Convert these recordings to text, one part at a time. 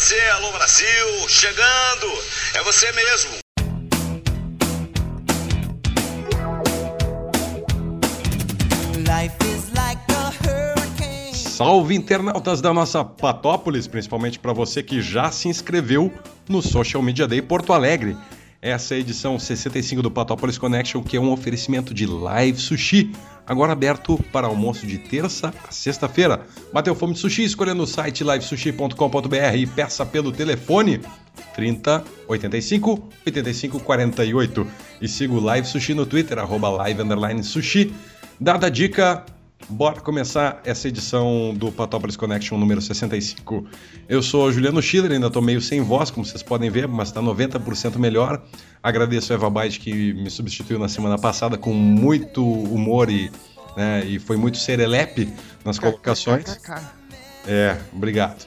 você, alô Brasil, chegando, é você mesmo. Salve internautas da nossa Patópolis, principalmente para você que já se inscreveu no Social Media Day Porto Alegre. Essa é a edição 65 do Patópolis Connection, que é um oferecimento de Live Sushi, agora aberto para almoço de terça a sexta-feira. Bateu fome de sushi? Escolha no site livesushi.com.br e peça pelo telefone 30 85 85 48 e siga o Live Sushi no Twitter, arroba live sushi. Dada a dica, Bora começar essa edição do Patópolis Connection número 65. Eu sou Juliano Schiller, ainda estou meio sem voz, como vocês podem ver, mas está 90% melhor. Agradeço a Eva Byte que me substituiu na semana passada com muito humor e, né, e foi muito serelepe nas colocações. É, obrigado.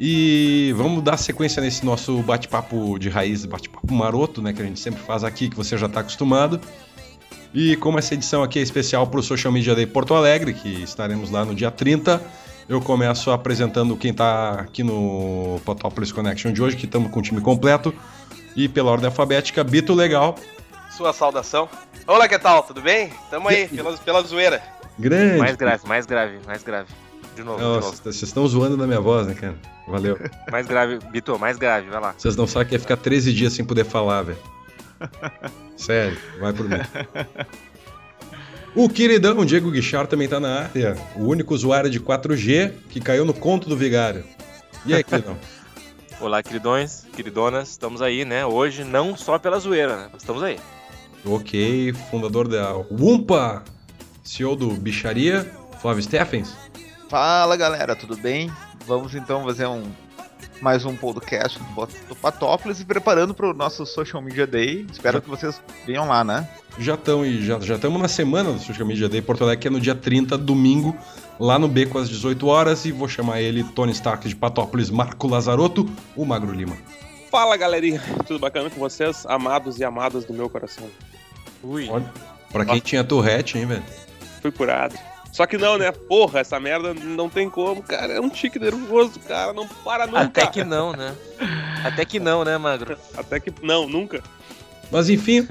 E vamos dar sequência nesse nosso bate-papo de raiz, bate-papo maroto, né, que a gente sempre faz aqui, que você já está acostumado. E como essa edição aqui é especial para o Social Media Day Porto Alegre, que estaremos lá no dia 30, eu começo apresentando quem está aqui no Patópolis Connection de hoje, que estamos com o time completo. E pela ordem alfabética, Bito Legal. Sua saudação. Olá, que tal? Tudo bem? Tamo aí, pela, pela zoeira. Grande. Mais grave, mais grave, mais grave. De novo, Nossa, de novo. vocês estão zoando da minha voz, né, cara? Valeu. Mais grave, Bito, mais grave, vai lá. Vocês não sabem que ia ficar 13 dias sem poder falar, velho. Sério, vai por mim. O queridão Diego Guichard também tá na área. O único usuário de 4G que caiu no conto do vigário. E aí, queridão? Olá, queridões, queridonas, estamos aí, né? Hoje, não só pela zoeira, né? Estamos aí. ok, fundador da Wumpa, CEO do Bicharia, Flávio Steffens. Fala galera, tudo bem? Vamos então fazer um mais um podcast do, do Patópolis e preparando para o nosso Social Media Day. Espero Já- que vocês venham lá, né? Já estão e já já estamos na semana do Social Media Day Porto Alegre, que é no dia 30, domingo, lá no Beco às 18 horas, e vou chamar ele Tony Stark de Patópolis, Marco Lazarotto, o Magro Lima. Fala, galerinha. Tudo bacana com vocês? Amados e amadas do meu coração. Ui. Olha, pra quem tinha Tourette, hein, velho? Fui curado. Só que não, né? Porra, essa merda não tem como, cara. É um tique nervoso, cara. Não para nunca. Até que não, né? Até que não, né, Magro? Até que não, nunca. Mas enfim,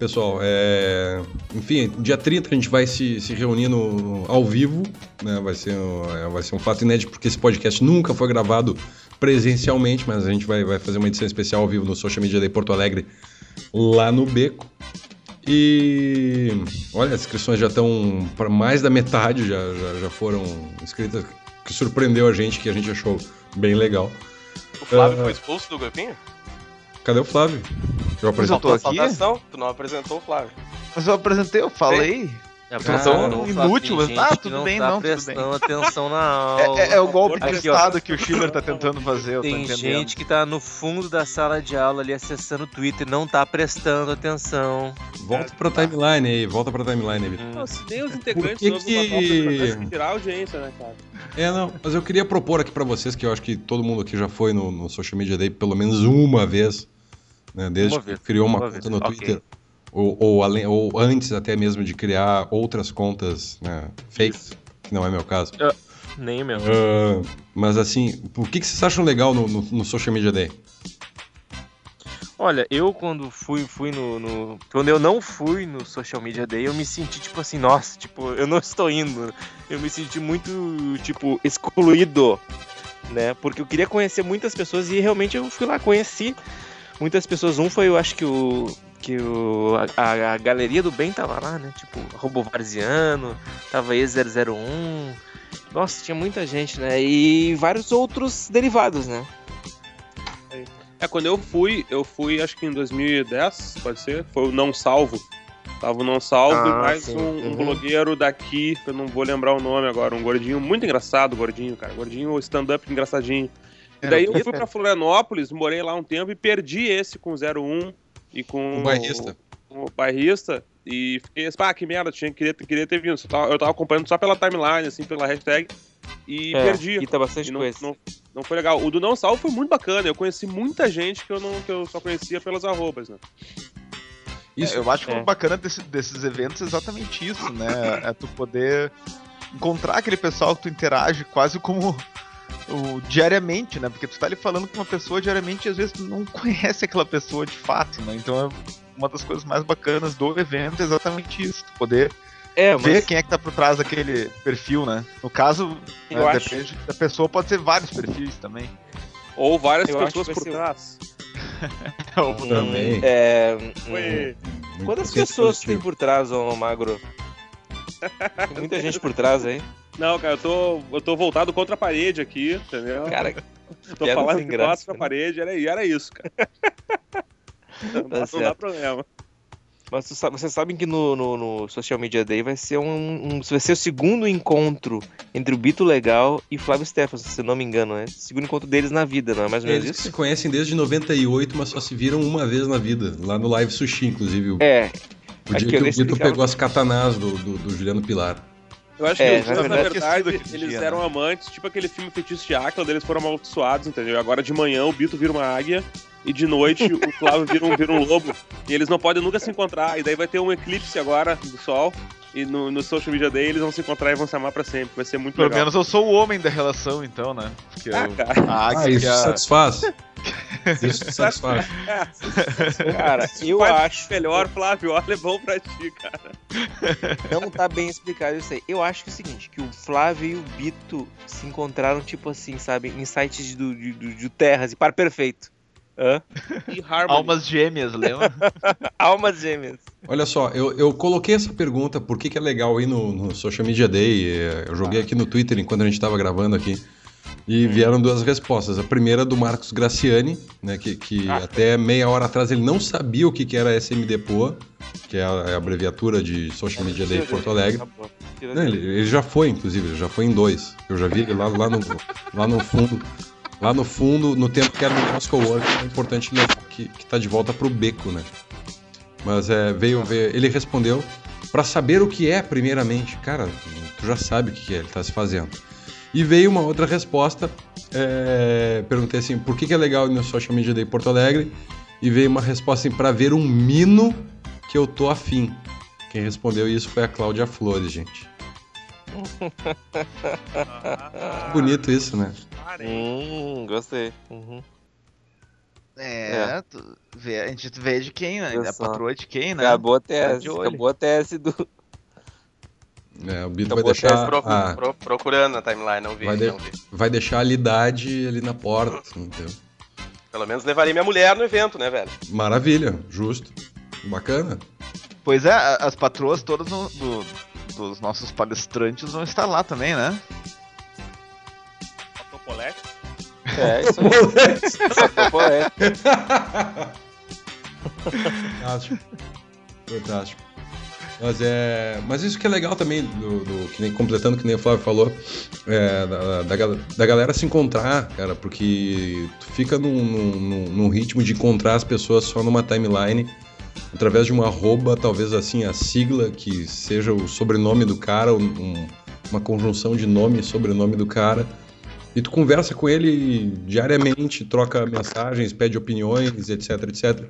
pessoal, é... enfim, dia 30 a gente vai se, se reunir no, ao vivo, né? Vai ser, um- é, vai ser um fato inédito, porque esse podcast nunca foi gravado presencialmente, mas a gente vai, vai fazer uma edição especial ao vivo no Social Media Day Porto Alegre, lá no Beco. E olha, as inscrições já estão para mais da metade, já, já, já foram inscritas, que surpreendeu a gente, que a gente achou bem legal. O Flávio Ah. foi expulso do grupinho? Cadê o Flávio? Eu Mas eu tô aqui? saudação? Tu não apresentou o Flávio. Mas eu apresentei, eu falei. É, Atenção, não, inútil, tá, tudo não bem, tá não, tudo prestando atenção na aula. É, é- é o golpe de ó. estado que o Schiller tá tentando fazer, eu tô Tem gente que tá no fundo da sala de aula ali acessando o Twitter e não tá prestando atenção. Volta pra timeline aí, volta pra timeline aí. Hum. Se nem os integrantes que que- tirar a audiência, né, cara? É, não, mas eu queria propor aqui pra vocês, que eu acho que todo mundo aqui já foi no, no Social Media Day pelo menos uma vez, né, desde Uma que vez, criou uma, uma conta vez, no. Twitter, ou, ou, além, ou antes até mesmo de criar outras contas né, fakes, que não é meu caso. Nem mesmo. Ah, mas assim, o que, que vocês acham legal no, no, no Social Media Day? Olha, eu quando fui, fui no, no- Quando eu não fui no Social Media Day, eu me senti tipo assim, nossa, tipo, eu não estou indo. Eu me senti muito, tipo, excluído, né? Porque eu queria conhecer muitas pessoas e realmente eu fui lá, conheci muitas pessoas. Um foi, eu acho que o. Que o, a, a galeria do bem tava lá, né? Tipo, Robo Varziano, tava E001. Nossa, tinha muita gente, né? E vários outros derivados, né? É, quando eu fui, eu fui acho que em 2010, pode ser? Foi o Não Salvo. Tava o Não Salvo e Ah, mais sim. um, um Uhum. blogueiro daqui, que eu não vou lembrar o nome agora, um gordinho muito engraçado, gordinho, cara. Gordinho stand-up engraçadinho. E Era daí eu fui pra Florianópolis, morei lá um tempo e perdi esse com 01 e com O bairrista. o, o bairrista. E fiquei assim, pá, que merda, tinha, queria, queria ter vindo. Só tava- Eu tava acompanhando só pela timeline, assim, pela hashtag. E É, perdi. E tá bastante E não, coisa. não, não foi legal. O do Não Salvo foi muito bacana. Eu conheci muita gente que eu, não, que eu só conhecia pelas arrobas, né? Isso, É, eu acho que É. o bacana desse- desses eventos é exatamente isso, né? É tu poder encontrar aquele pessoal que tu interage quase como o, diariamente, né? Porque tu tá ali falando com uma pessoa diariamente e às vezes tu não conhece aquela pessoa de fato, né? Então é uma das coisas mais bacanas do evento é exatamente isso, tu poder É, ver mas quem é que tá por trás daquele perfil, né? No caso, Eu né, acho- depende da pessoa, pode ser vários perfis também. Ou várias Eu pessoas por ser- trás. Ou Também. é, hum, quantas pessoas positivo. tem por trás, ô Magro? Tem muita gente por trás aí. Não, cara, eu tô, eu tô voltado contra a parede aqui, entendeu? Cara, tô falando graça, gosto pra né? parede, era, era isso, cara. não, não dá problema. Mas tu sabe- vocês sabem que no, no, no Social Media Day vai ser um, um- vai ser o segundo encontro entre o Bito Legal e Flávio Stefano, se eu não me engano, né? Segundo encontro deles na vida, não é mais ou menos Eles se isso? conhecem desde 98, mas só se viram uma vez na vida. Lá no Live Sushi, inclusive. É, o dia que o explicar- pegou as katanás do, do, do Juliano Pilar. Eu acho É, que na os dois, na verdade, eles dia, eram né? amantes, tipo aquele filme Feitiço de Áquila, onde eles foram amaldiçoados, entendeu? E agora de manhã o Bito vira uma águia e de noite o Flávio vira um, vira um lobo. E eles não podem nunca se encontrar. E daí vai ter um eclipse agora do sol. E no, no Social Media Day eles vão se encontrar e vão se amar pra sempre. Vai ser muito Pelo legal. menos eu sou o homem da relação, então, né? Porque Ah, eu- cara. a águia Ah, isso que é a- satisfaz. Isso satisfaz. cara, eu Faz acho. Melhor, Flávio, olha, é bom pra ti, cara. Não tá bem explicado isso aí. Eu acho que é o seguinte, que o Flávio e o Bito se encontraram, tipo assim, sabe, em sites do, de, do, de terras e par perfeito. Hã? E almas gêmeas, lembra? Almas gêmeas. Olha só, eu, eu coloquei essa pergunta, por que, que é legal ir no, no Social Media Day? Eu joguei aqui no Twitter enquanto a gente estava gravando aqui. E vieram duas respostas. A primeira do Marcos Graciani, né, que, que até meia hora atrás ele não sabia o que, que era SMDPOA, que é a, é a abreviatura de Social Media Day Porto Alegre. Não, ele, ele já foi, inclusive, ele já foi em dois. Eu já vi ele lá, lá, no, lá no fundo. Lá no fundo, no tempo que era no Moscow Work, é importante que, que tá de volta pro beco, né? Mas é, veio ver, ele respondeu para saber o que é, primeiramente. Cara, tu já sabe o que é, ele tá se fazendo. E veio uma outra resposta. é, perguntei assim, por que, que é legal ir no Social Media Day Porto Alegre? E veio uma resposta assim, para ver um mino que eu tô afim. Quem respondeu isso foi a Cláudia Flores, gente. Bonito isso, né? Hum, gostei. Uhum. É, tu vê, a gente vê de quem, né? A patroa de quem, né? Acabou a Tá tese, acabou a tese do. É, o Bito Então, vai deixar, Pro- a, pro- procurando a timeline, não vi, Vai de- não vi. vai deixar a lidade ali na porta, assim, entendeu? Pelo menos levarei minha mulher no evento, né, velho? Maravilha, justo. Bacana. Pois é, as patroas todas no- do- dos nossos palestrantes vão estar lá também, né? Topolete. É, isso aí. É. Fantástico. Fantástico. Mas é. Mas isso que é legal também, do, do- que nem, completando que nem o Flávio falou, é, da, da, da galera se encontrar, cara, porque tu fica num, num- num- ritmo de encontrar as pessoas só numa timeline, através de uma arroba, talvez assim, a sigla que seja o sobrenome do cara, um- uma conjunção de nome e sobrenome do cara. E tu conversa com ele diariamente, troca mensagens, pede opiniões, etc, etc.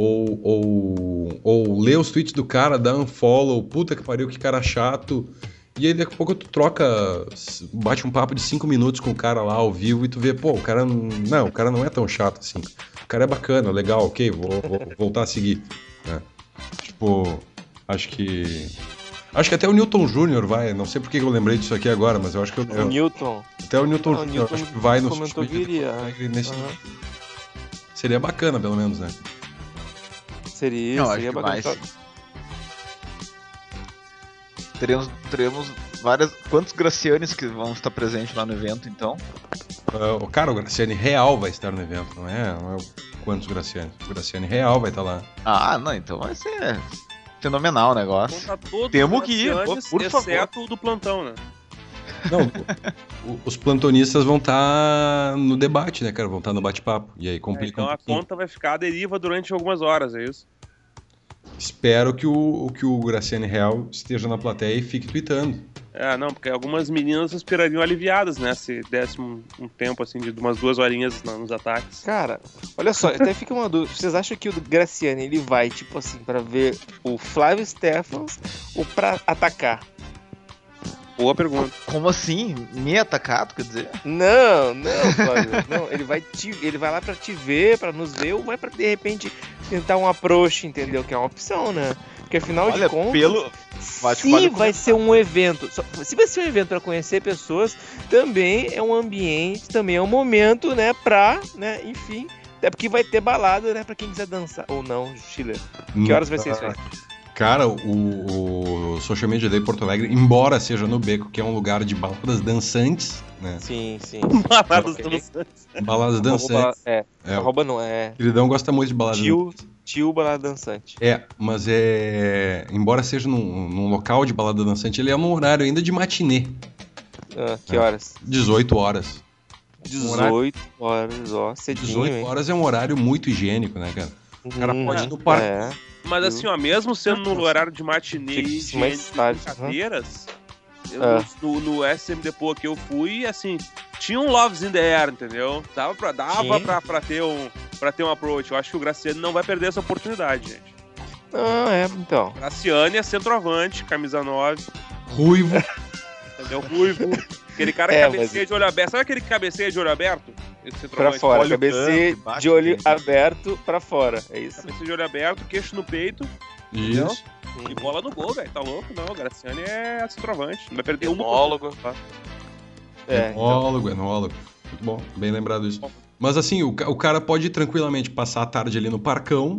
Ou, ou, ou lê os tweets do cara, dá unfollow, puta que pariu, que cara chato. E aí daqui a pouco tu troca, bate um papo de cinco minutos com o cara lá ao vivo e tu vê, pô, o cara não, não, o cara não é tão chato assim. O cara é bacana, legal, ok, vou, vou voltar a seguir. né? Tipo, acho que. Acho que até o Newton Júnior vai, não sei por que eu lembrei disso aqui agora, mas eu acho que eu, O eu- Newton. até o Newton Ah, Júnior acho que vai no comentou que substituir iria. Alegre nesse Aham. Seria bacana, pelo menos, né? Seria, Não, seria bacana. vai, sim. Teremos, teremos várias. Quantos Gracianes que vão estar presentes lá no evento, então? O cara, o Graciane Real vai estar no evento, não é? Não é o quantos Graciane? O Graciane Real vai estar lá. Ah, não, então vai ser fenomenal o negócio. Temos os que ir, gracianes, por- por favor. exceto o do plantão, né? Não, o- os plantonistas vão estar no debate, né, cara? Vão estar no bate-papo. E aí complica então um a conta vai ficar à deriva durante algumas horas, é isso? Espero que o, que o Graciane Real esteja na plateia e fique tweetando. É, não, porque algumas meninas esperariam aliviadas, né? Se desse um, um tempo assim de umas duas horinhas nos ataques. Cara, olha só, até fica uma dúvida. Vocês acham que o Graciani ele vai, tipo assim, pra ver o Flávio Stephens ou pra atacar? Boa pergunta. Como assim? Me atacado, quer dizer? Não, não, Flávio. não, ele vai te, ele vai lá pra te ver, pra nos ver, ou vai pra de repente tentar um approach, entendeu? Que é uma opção, né? Porque afinal Olha, de contas, pelo. Se vai ser um evento, se vai ser um evento pra conhecer pessoas, também é um ambiente, também é um momento, né, pra, né, enfim, até porque vai ter balada, né, pra quem quiser dançar ou não, Chile. Que horas vai ser isso aí? Cara, o, o Social Media Day Porto Alegre, embora seja no Beco, que é um lugar de baladas dançantes, né? Sim, sim. Baladas dançantes. Baladas dançantes. é, É, o arroba não, é queridão gosta muito de baladas tio, tio balada dançante. É, mas é. Embora seja num, num local de balada dançante, ele é num horário ainda de matinê. Ah, que É. horas? 18 horas. 18 horas, ó, cedinho, 18 hein? horas é um horário muito higiênico, né, cara? O cara Hum, pode ir no parque. É. Mas assim, ó, mesmo sendo no horário de matinê e de tarde, brincadeiras, eu- Ah. no, no SM Depot que eu fui, assim, tinha um Loves in the Air, entendeu? Dava pra, dava pra, pra, ter um, pra ter um approach. Eu acho que o Graciano não vai perder essa oportunidade, gente. Ah, é, então. Graciane é centroavante, camisa 9, Ruivo. entendeu? Ruivo. Aquele cara É, cabeceia de olho aberto. Sabe aquele que cabeceia de olho aberto? Pra fora, olho cabeceia de olho dele. aberto pra fora, é isso? Cabeceia de olho aberto, queixo no peito Isso. e bola no gol, velho. Tá louco? Não, o Graciane é centroavante. Não vai perder Enólogo. É, então. Enólogo, enólogo. Muito bom, bem lembrado isso. Mas assim, o, o cara pode tranquilamente passar a tarde ali no Parcão,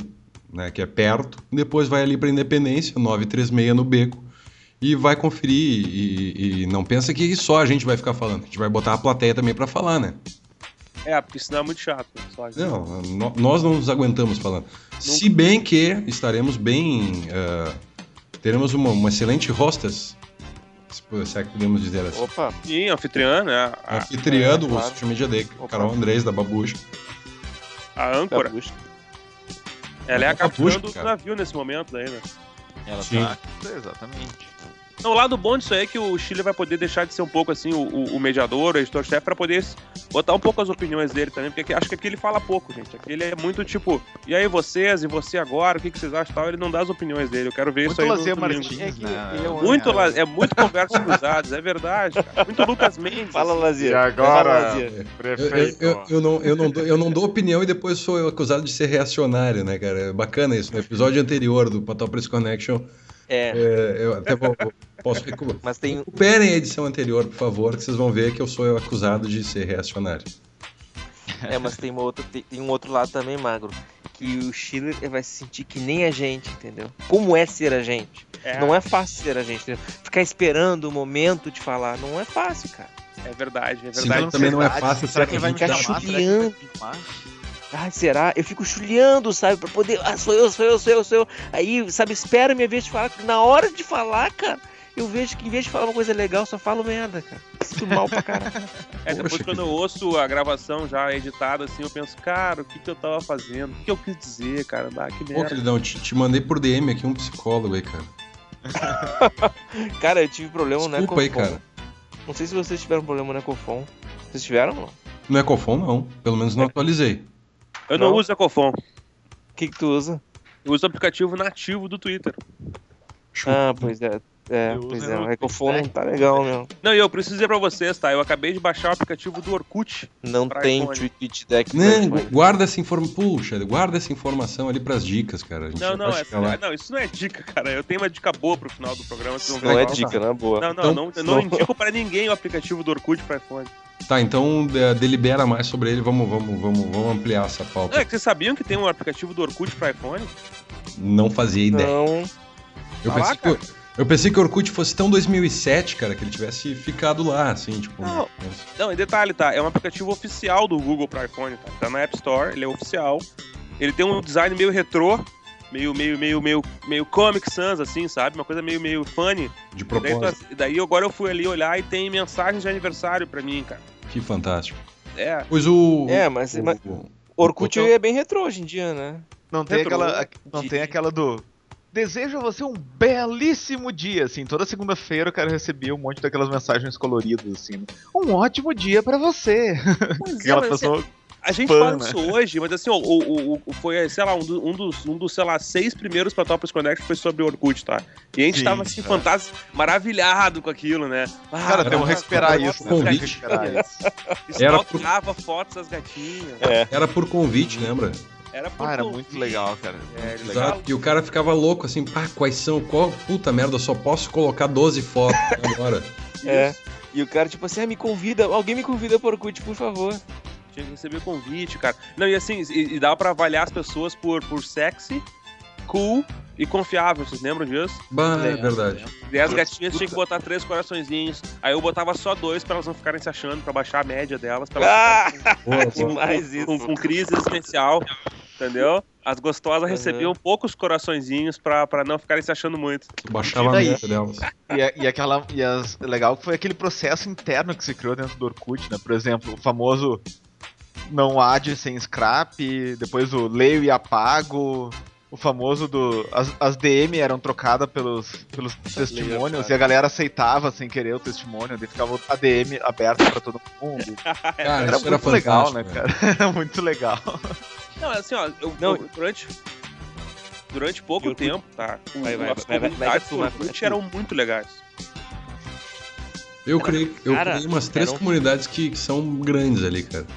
né, que é perto, depois vai ali pra Independência, 936 no Beco, e vai conferir. E, e não pensa que só a gente vai ficar falando, a gente vai botar a plateia também pra falar, né? É, porque senão é muito chato. Não, no- nós não nos aguentamos falando. Se bem que estaremos bem. ah, teremos uma, uma excelente hostess, se, é que podemos dizer assim. Opa, Sim, anfitriã, né? A, Anfitriã é, do claro. Social Media Day, Opa. Carol Andrés, da Babucha. a âncora. Ela é a É capitã do navio nesse momento daí, né? Ela Sim. tá. Exatamente. Não, o lado bom disso aí é que o Chile vai poder deixar de ser um pouco assim o, o- mediador, o editor-chefe, pra poder botar um pouco as opiniões dele também, porque aqui- acho que aqui ele fala pouco, gente. Aqui ele é muito tipo, e aí vocês, e você agora, o que, que vocês acham e tal? Ele não dá as opiniões dele. Eu quero ver Muito isso aí no Lazer domingo. Martins, É que é um- Muito, la- é muito conversas cruzadas, é verdade, cara. Muito Lucas Mendes. Fala, assim. Lazier. E agora, Lazier. Eu- prefeito. eu- eu não, eu, não dou, eu não dou opinião e depois sou acusado de ser reacionário, né, cara? É bacana isso. No episódio anterior do Patopris Connection, É, é, eu até vou, posso recu- mas tem, Recuperem a edição anterior, por favor, que vocês vão ver que eu sou acusado de ser reacionário. é, mas tem, uma outra, tem, um outro lado também, magro. Que o Schiller vai se sentir que nem a gente, entendeu? Como é ser a gente? É, Não é fácil ser a gente, entendeu? Ficar esperando o momento de falar, não é fácil, cara. é verdade, é Sim, verdade. mas também não é fácil Será ser que ele vai me Ficar que chuleando. Ai, será? Eu fico chulhando, sabe? Pra poder. Ah, sou eu, sou eu, sou eu, sou eu. Aí, sabe, espera a minha vez de falar. Na hora de falar, cara, eu vejo que em vez de falar uma coisa legal, só falo merda, cara. Sinto mal pra caralho. É, depois Poxa, quando eu ouço a gravação já editada, assim, eu penso, cara, o que, que eu tava fazendo? O que eu quis dizer, cara? Ah, que Pô, merda. queridão, te, te mandei por DM aqui um psicólogo aí, cara. Cara, eu tive problema no Desculpa aí, Ecofon. cara. Não sei se vocês tiveram problema no Ecofon. Vocês tiveram ou não? O No Ecofon, não. Pelo menos não atualizei. Eu não, Não? uso Ecofon. que, que tu usa? Eu uso o aplicativo nativo do Twitter. Ah, pois é. É, Eu pois é. O não Twitter. tá legal, meu. Não, e eu preciso dizer pra vocês, tá? Eu acabei de baixar o aplicativo do Orkut. Não tem iPhone. tweet deck Não, iPhone. guarda essa informação. Puxa, guarda essa informação ali pras dicas, cara. A gente Não, não, lá. não, isso não é dica, cara. Eu tenho uma dica boa pro final do programa. Vocês vão ver Não é dica, na boa. Não, não, Então, não, eu não indico pra ninguém o aplicativo do Orkut pra iPhone. Tá, então de- delibera mais sobre ele. Vamos, vamos, vamos, vamos ampliar essa Não, pauta. é que vocês sabiam que tem um aplicativo do Orkut pra iPhone? Não fazia ideia. Não. Eu Tá pensei, lá, que, o- eu pensei que o Orkut fosse tão 2007, cara, que ele tivesse ficado lá, assim, tipo. Não. Não, em detalhe, tá? É um aplicativo oficial do Google pra iPhone, tá? Tá na App Store, ele é oficial. Ele tem um design meio retrô, meio, meio, meio, meio, meio Comic Sans, assim, sabe? Uma coisa meio, meio funny. De E daí, propósito. daí agora eu fui ali olhar e tem mensagens de aniversário pra mim, cara. Que fantástico. É. Pois o. É, mas- o- mas- o- Orkut Hotel- é bem retrô hoje em dia, né? Não tem Retrô. aquela. Não De- tem aquela do. Desejo a você um belíssimo dia, assim. Toda segunda-feira o cara recebia um monte daquelas mensagens coloridas, assim. Um ótimo dia pra você. É, Aquela mas pessoa. A gente Spam, fala né? isso hoje, mas assim, o, o, o- foi, sei lá, um, do- um dos, um dos, sei lá, seis primeiros Patópolis Connect foi sobre o Orkut, tá? E a gente Sim, tava assim, é. maravilhado com aquilo, né? Ah, Cara, temos que recuperar um isso, né? Temos que recuperar isso. Era stalkeava fotos das gatinhas. Era por convite, lembra? Era por Ah, era muito legal, cara. É, Muito legal. Exato. E o cara ficava louco assim, pá, quais são? Qual puta merda, eu só posso colocar 12 fotos agora. É. E o cara, tipo assim, ah, me convida, alguém me convida por Orkut, por favor. Tinha que receber convite, cara. Não, e assim, e, e dava pra avaliar as pessoas por, por sexy, cool e confiável, vocês lembram disso? Bah, é verdade. E as gatinhas tinham que botar três coraçõezinhos. Aí eu botava só dois pra elas não ficarem se achando, pra baixar a média delas. Pra elas Ah, Boa, boa. demais isso. com, com crise existencial, entendeu? As gostosas recebiam poucos coraçõezinhos pra, pra não ficarem se achando muito. Baixava a meta delas. E, a- e aquela. E as, legal que foi aquele processo interno que se criou dentro do Orkut, né? Por exemplo, o famoso não ad sem scrap, depois o leio e apago. O famoso do. As, as DM eram trocadas pelos, pelos testemunhos e a galera aceitava sem querer o testemunho, daí ficava a DM aberta pra todo mundo. Cara, Era isso era muito legal, né, cara? Era muito legal. Não, assim, ó, eu, Não. eu- durante. Durante pouco tempo, tá? Vai, vai, as vai, vai, vai, comunidades vai, do vai, vai, Orkut vai. eram muito legais. Eu criei, eu Cara, criei umas três um- comunidades que, que são grandes ali, cara.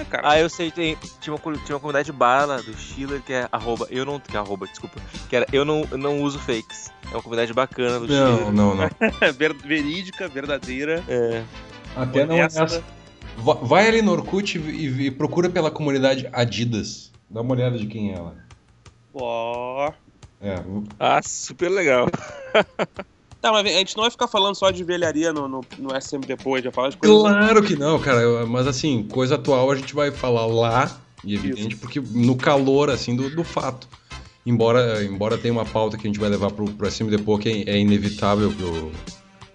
É, cara. Ah, eu sei, tem, tinha, uma, tinha uma comunidade bala do Schiller que é arroba, eu não, que é arroba, desculpa, que era eu não, eu não uso fakes. É uma comunidade bacana do Não, Schiller. não, não. Ver- verídica, verdadeira. É, Até não é essa. Va- Vai ali no Orkut e, e procura pela comunidade Adidas. Dá uma olhada de quem é ela. Ó. É, Ah, super legal. Tá, mas a gente não vai ficar falando só de velharia no, no, no SM depois, já falar de coisas. Claro que não, cara. Mas assim, coisa atual a gente vai falar lá, e evidente, porque no calor, assim, do, do fato. Embora, embora tenha uma pauta que a gente vai levar pro, pro SM Depot, que é, é inevitável pro-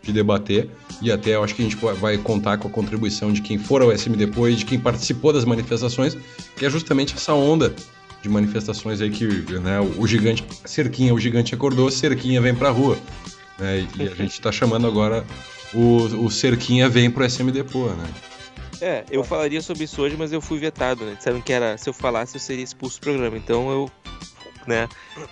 de debater, e até eu acho que a gente vai- contar com a contribuição de quem for ao SM Depot e de quem participou das manifestações, que é justamente essa onda de manifestações aí que né, o, o gigante, Cerquinha, o gigante acordou, Cerquinha vem pra rua. Né, e a gente tá chamando agora o, o Cerquinha vem pro SM Depot, né? É, eu falaria sobre isso hoje, mas eu fui vetado, né? Sabem que era, se eu falasse, eu seria expulso do programa. Então eu, né,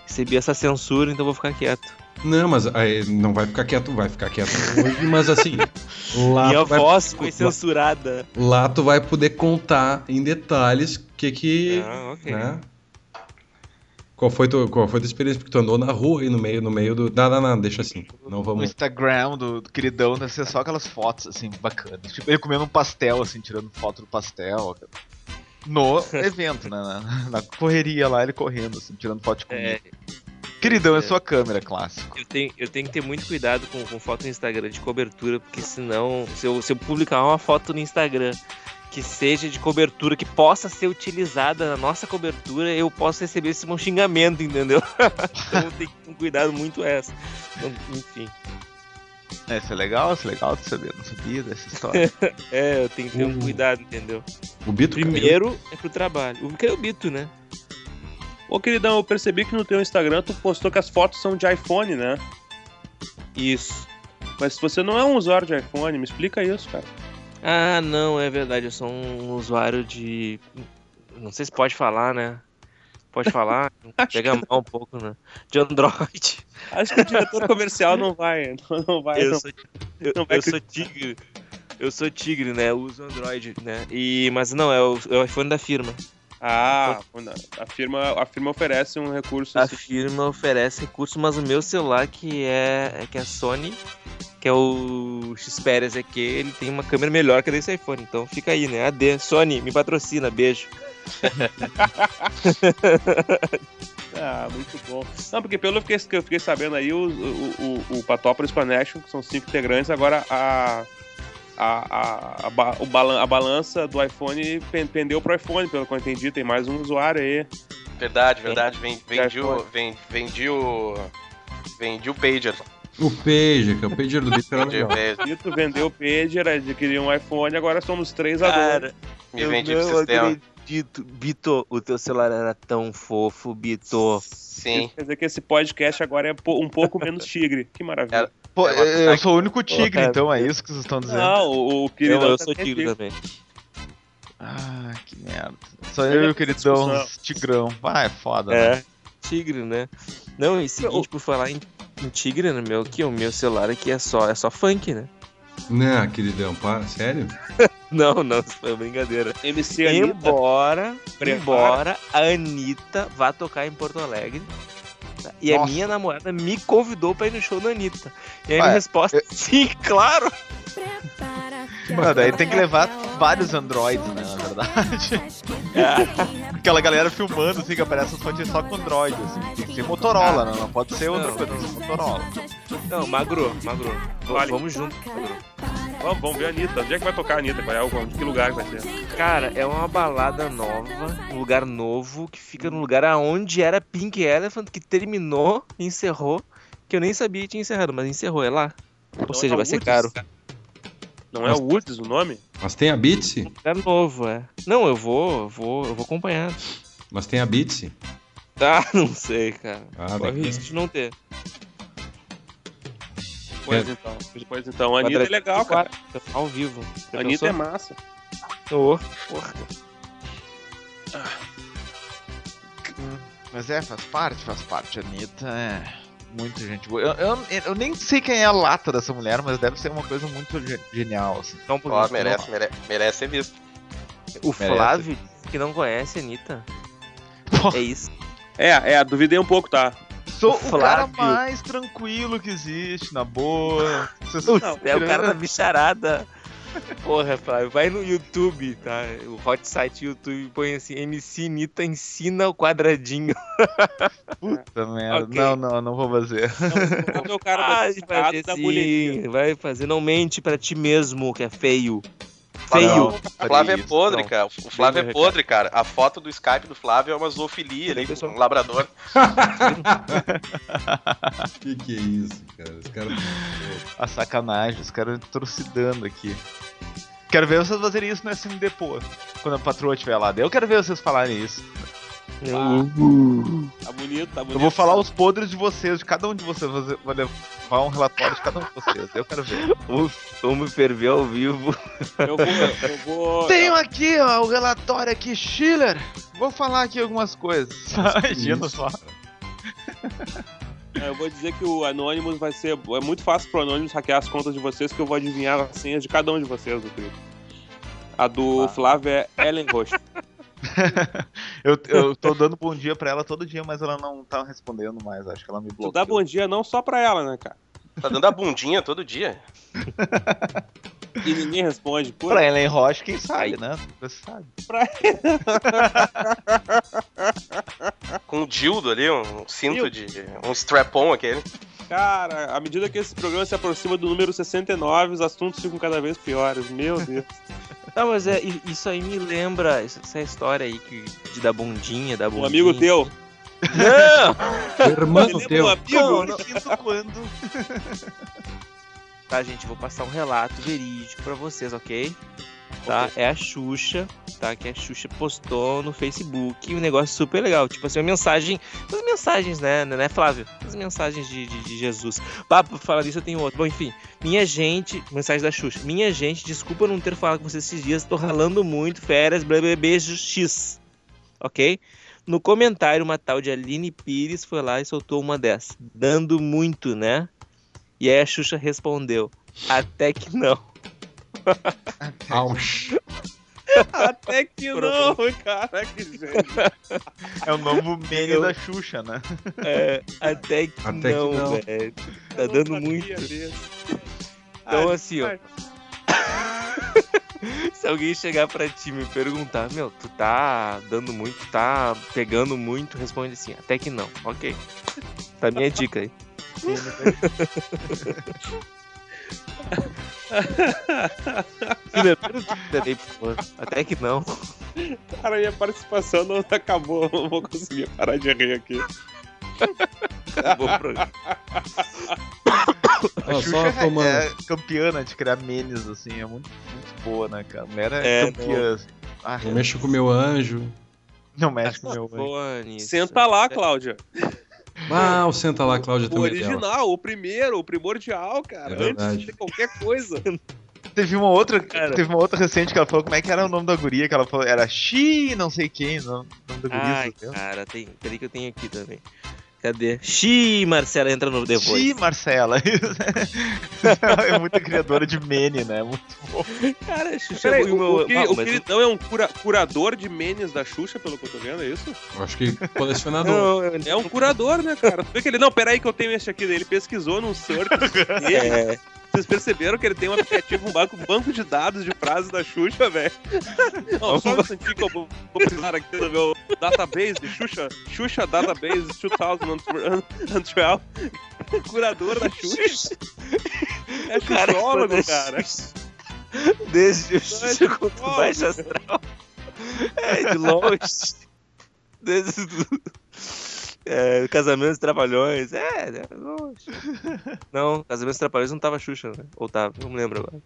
recebi essa censura, então vou ficar quieto. Não, mas aí, não vai ficar quieto, vai ficar quieto hoje, mas assim, lá Minha vai, voz foi lá- censurada. lá tu vai poder contar em detalhes o que que, Ah, ok. né? Qual foi, tu, qual foi a tua experiência? Porque tu andou na rua aí no meio, no meio do... Não, não, não, deixa assim, não No vamos... Instagram do, do queridão deve ser só aquelas fotos, assim, bacanas. Tipo, ele comendo um pastel, assim, tirando foto do pastel. No evento, né? Na, na correria lá, ele correndo, assim, tirando foto de comida. É, Queridão, é é. sua câmera, clássico. eu tenho, eu tenho que ter muito cuidado com, com foto no Instagram de cobertura, porque senão, se eu, se eu publicar uma foto no Instagram que seja de cobertura, que possa ser utilizada na nossa cobertura, eu posso receber esse um xingamento, entendeu? então eu tenho que ter um cuidado muito essa. Então, enfim, É, isso é legal, isso é legal de saber, não sabia dessa história. é, eu tenho que ter um Uh. cuidado, entendeu? O Bito caiu. Primeiro é pro trabalho. O que é o Bito, né? Ô, queridão, eu percebi que no teu Instagram tu postou que as fotos são de iPhone, né? Isso. Mas se você não é um usuário de iPhone, me explica isso, cara. Ah, não, é verdade. Eu sou um usuário de. Não sei se pode falar, né? Pode falar? Pega mal um pouco, né? De Android. Acho que o diretor comercial não vai. Não, não vai. Eu não. sou, eu, não vai eu sou tigre. Eu sou tigre, né? Eu uso Android, né? E, mas não, é o, é o iPhone da firma. Ah, a firma, a firma oferece um recurso. A assim. firma oferece recurso, mas o meu celular, que é, é que é a Sony, que é o Xperia ZQ, ele tem uma câmera melhor que a desse iPhone. Então fica aí, né? AD, Sony, me patrocina, beijo. Ah, muito bom. Não, porque pelo que eu fiquei, que eu fiquei sabendo aí, o, o, o, o Patópolis Connection, que são cinco integrantes, agora a. A, a, a, o balan- a balança do iPhone pen- pendeu pro iPhone, pelo que eu entendi. Tem mais um usuário aí. Verdade, verdade. Ven- Vendi o. iPhone. ven- Vendi o. Vendi o Pager. O Pager, que é o Pager do Vendi o. Pager. Dito vendeu o Pager, adquiriu um iPhone, agora somos três a dois. Cara, Me vendi pro sistema. acredito. Bito, o teu celular era tão fofo, Bito. Sim. Quer dizer que esse podcast agora é um pouco menos tigre. Que maravilha. Era- Pô, É eu sou o único tigre, então, é isso que vocês estão dizendo. Não, o, o Eu, querido. eu sou tigre também. Ah, que merda. Só eu e o queridão. Tigrão. Vai, é foda, né? É, tigre, né? Não, e seguinte, por falar em, em tigre, né, meu, aqui, o meu celular aqui é só, é só funk, né? Não, queridão, para, sério? Não, não, isso foi brincadeira. MC Anitta. Embora, Prepara. embora a Anitta vá tocar em Porto Alegre. Tá? E a Nossa. minha namorada me convidou pra ir no show da Anitta. E aí a Ué, minha resposta, sim, claro. Mano, daí tem que levar vários androids, né, na verdade. Aquela galera filmando, assim, que aparece as fotos só com android, assim. Tem que ser Motorola, né? Não pode ser outra Não. coisa, tem que ser Motorola. Não, magro, magro. Vale. Vamos junto, magro. Vamos, vamos ver a Anitta. Onde é que vai tocar a Anitta? Qual é o, que lugar que vai ser? Cara, é uma balada nova, um lugar novo, que fica no lugar aonde era Pink Elephant, que terminou, encerrou, que eu nem sabia que tinha encerrado, mas encerrou, é lá. Ou Não seja, é vai ser caro. Não é o Woods o nome? Mas tem a Bitsy? Lugar novo, é. Não, eu vou, eu vou, eu vou acompanhar. Mas tem a Bitsy? Tá, não sei, cara. Ah, Corre o risco de não ter. Pois É. então. Pois então, a Anitta é legal, cara. Ao vivo. A Anitta é massa. Ô, porra. Mas é, faz parte, faz parte. A Anitta é muita gente boa. Eu, eu, eu nem sei quem é a lata dessa mulher, mas deve ser uma coisa muito ge- genial, assim. Só um Ó, pouquinho. merece, mere- merece ser visto. O Flávio, que não conhece a Anitta. Pô. É isso. É, é, duvidei um pouco, tá? Sou O o cara Flávio. mais tranquilo que existe, na boa. Vocês- é o cara da bicharada. Porra, Flávio, vai no YouTube, tá? O hot site YouTube põe assim, MC Anitta ensina o quadradinho. Puta merda. Ok. Não, não, não vou fazer. É o cara Vai fazer sim, vai fazer. Não mente pra ti mesmo, que é feio. Flávio, Feio. o Flávio é podre, cara. O Flávio é podre, cara. A foto do Skype do Flávio é uma zoofilia ali, Pessoal. um labrador. Que que é isso, cara? Os caras. A sacanagem, os caras torcidando aqui. Quero ver vocês fazerem isso no SMD, pô. Quando a patroa estiver lá. Eu quero ver vocês falarem isso. Tá bonito, tá bonito. Eu vou falar os podres de vocês, de cada um de vocês. Vou levar um relatório de cada um de vocês. Eu quero ver. Vamos ferver ao vivo. Eu vou. Eu vou Tenho aqui, ó, o relatório aqui, Schiller. Vou falar aqui algumas coisas. Imagina só. eu vou dizer que o Anonymous vai ser. É muito fácil pro Anonymous hackear as contas de vocês, que eu vou adivinhar as senhas de cada um de vocês do Twitter. A do Flávio é Ellen Rocha. Eu, eu tô dando bom dia pra ela todo dia, mas ela não tá respondendo mais. Acho que ela me Tu bloqueou. dá bom dia não só pra ela, né, cara? Tá dando a bundinha todo dia. E ninguém responde. Pô, Pra Ellen Rocha, quem sabe, né? Você sabe. Com um dildo ali, um cinto de. um strap-on aquele. cara, à medida que esse programa se aproxima do número 69, os assuntos ficam cada vez piores. Meu Deus. Não, mas é, i- isso aí me lembra essa história aí que, de da bundinha, da bundinha. Um amigo teu. Não! Irmão teu. um amigo? Não, não. Isso quando? Tá, gente, vou passar um relato verídico pra vocês, ok? Tá? É a Xuxa, tá? Que a Xuxa postou no Facebook um negócio super legal. Tipo assim, uma mensagem. As mensagens, né, né, Flávio? As mensagens de, de, de Jesus. Pra falar disso eu tenho outro. Bom, enfim. Minha gente. Mensagem da Xuxa. Minha gente, desculpa não ter falado com vocês esses dias. Tô ralando muito, férias, blá, blá, beijo X. Ok? No comentário, uma tal de Aline Pires foi lá e soltou uma dessa. Dando muito, né? E aí a Xuxa respondeu. Até que não. Ausch. Até que não, cara. Que gente. É o novo meme da Xuxa, né? É, até que Até que não, não. velho. Tá dando muito. Então, Ah, assim, ó. Se alguém chegar pra ti e me perguntar, meu, tu tá dando muito, tá pegando muito, responde assim, até que não, ok. Tá minha dica aí. Até que não. Cara, minha participação não acabou. Não vou conseguir parar de rir aqui. Acabou o programa. A Xuxa só é, é campeã né, de criar memes, assim, é muito, muito boa, né, cara? A mulher é, É, campeã. assim. Ah, Não mexo com o meu anjo. não mexe com o meu. Boa nisso. Senta lá, Cláudia. Ah, o Senta lá, Cláudia O também dela. original, o primeiro, o primordial, cara. É antes verdade. de qualquer coisa. Teve uma outra, Cara. teve uma outra recente que ela falou como é que era o nome da guria, que ela falou, era Xi, não sei quem, o nome da guria. Ai, cara, tem. Peraí que eu tenho aqui também. Cadê? Xiii, Marcela entra no The Xi. Marcela. é muita criadora de mene, né? Muito bom. Cara, Xuxa Peraí, foi o, o, que- Ah, o mas queridão é um cura- curador de menes da Xuxa, pelo que eu tô vendo, é isso? Eu acho que colecionador. É um curador, né, cara? Tu vê que ele, não, peraí que eu tenho esse aqui. Ele pesquisou num search. É, Vocês perceberam que ele tem um aplicativo, um banco, banco de dados de frases da Xuxa, velho? Não, só um instantinho que eu vou, vou precisar aqui do meu database, Xuxa, Xuxa Database 2012. Curador da Xuxa. É xuxólogo, cara. desde o é Xuxa quanto foda. baixo astral. É, de longe. Desde é, Casamentos Trapalhões. É, é longe. Não, Casamentos Trapalhões não tava Xuxa, né? Ou tava, não me lembro agora.